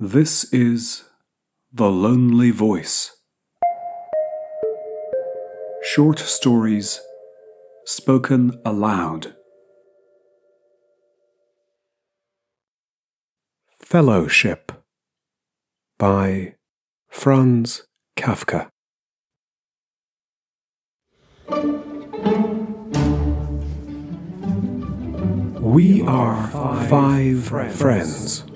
This is The Lonely Voice. Short stories spoken aloud. Fellowship by Franz Kafka. We are five friends.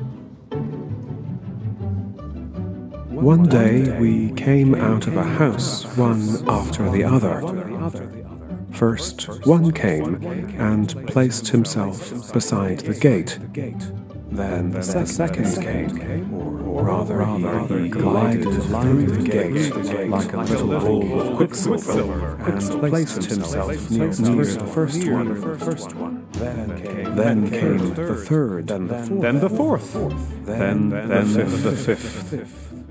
One day we came out of a house one after the other. First, one came and placed himself beside the gate. Then the second came, or rather, he glided through the gate like a little ball of quicksilver and placed himself near the first one. Then came the third, then the fourth, then the fifth.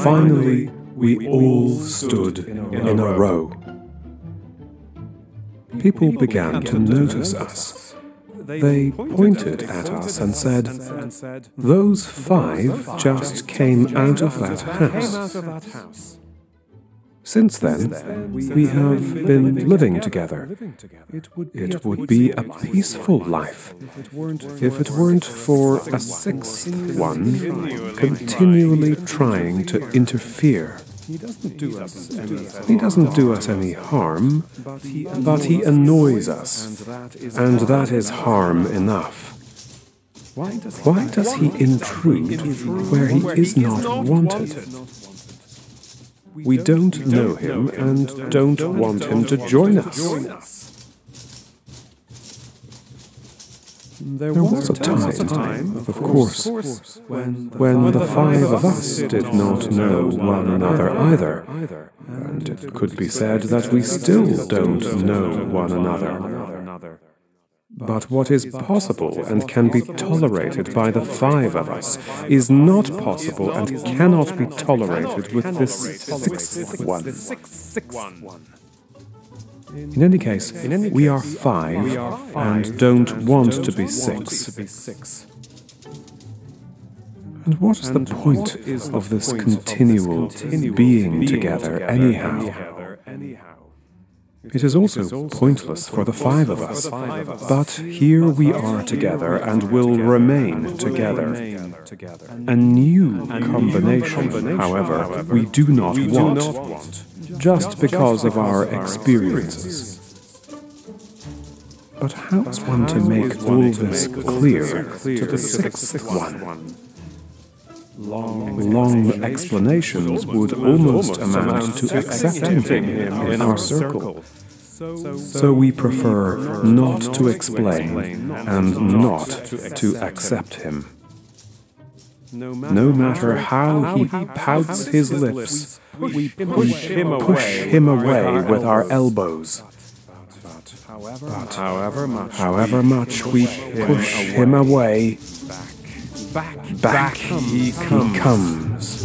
Finally, we all stood in a row. People began to notice us. They pointed at us and said, Those five just came out of that house. Since then, we have been living together. It would be a peaceful life if it weren't for a sixth one continually trying to interfere. He doesn't do us any harm, but he annoys us, and that is harm enough. Why does he intrude where he is not wanted? We don't know him and don't want him to join us. There was a time, of course, when the five of us did not know one another either, and it could be said that we still don't know one another. But what is possible and can be tolerated by the five of us is not possible and cannot be tolerated with this sixth one. In any case, we are five and don't want to be six. And what is the point of this continual being together, anyhow? It is also pointless for the five of us, but here we are together and will remain together. A new combination, however, we do not want, just because of our experiences. But how is one to make all this clear to the sixth one? Long explanations would almost amount to accepting him in our circle. So we prefer not to explain and not to accept him. No matter how he pouts his lips, we push him away with our elbows. But however much we push him away, back, he comes.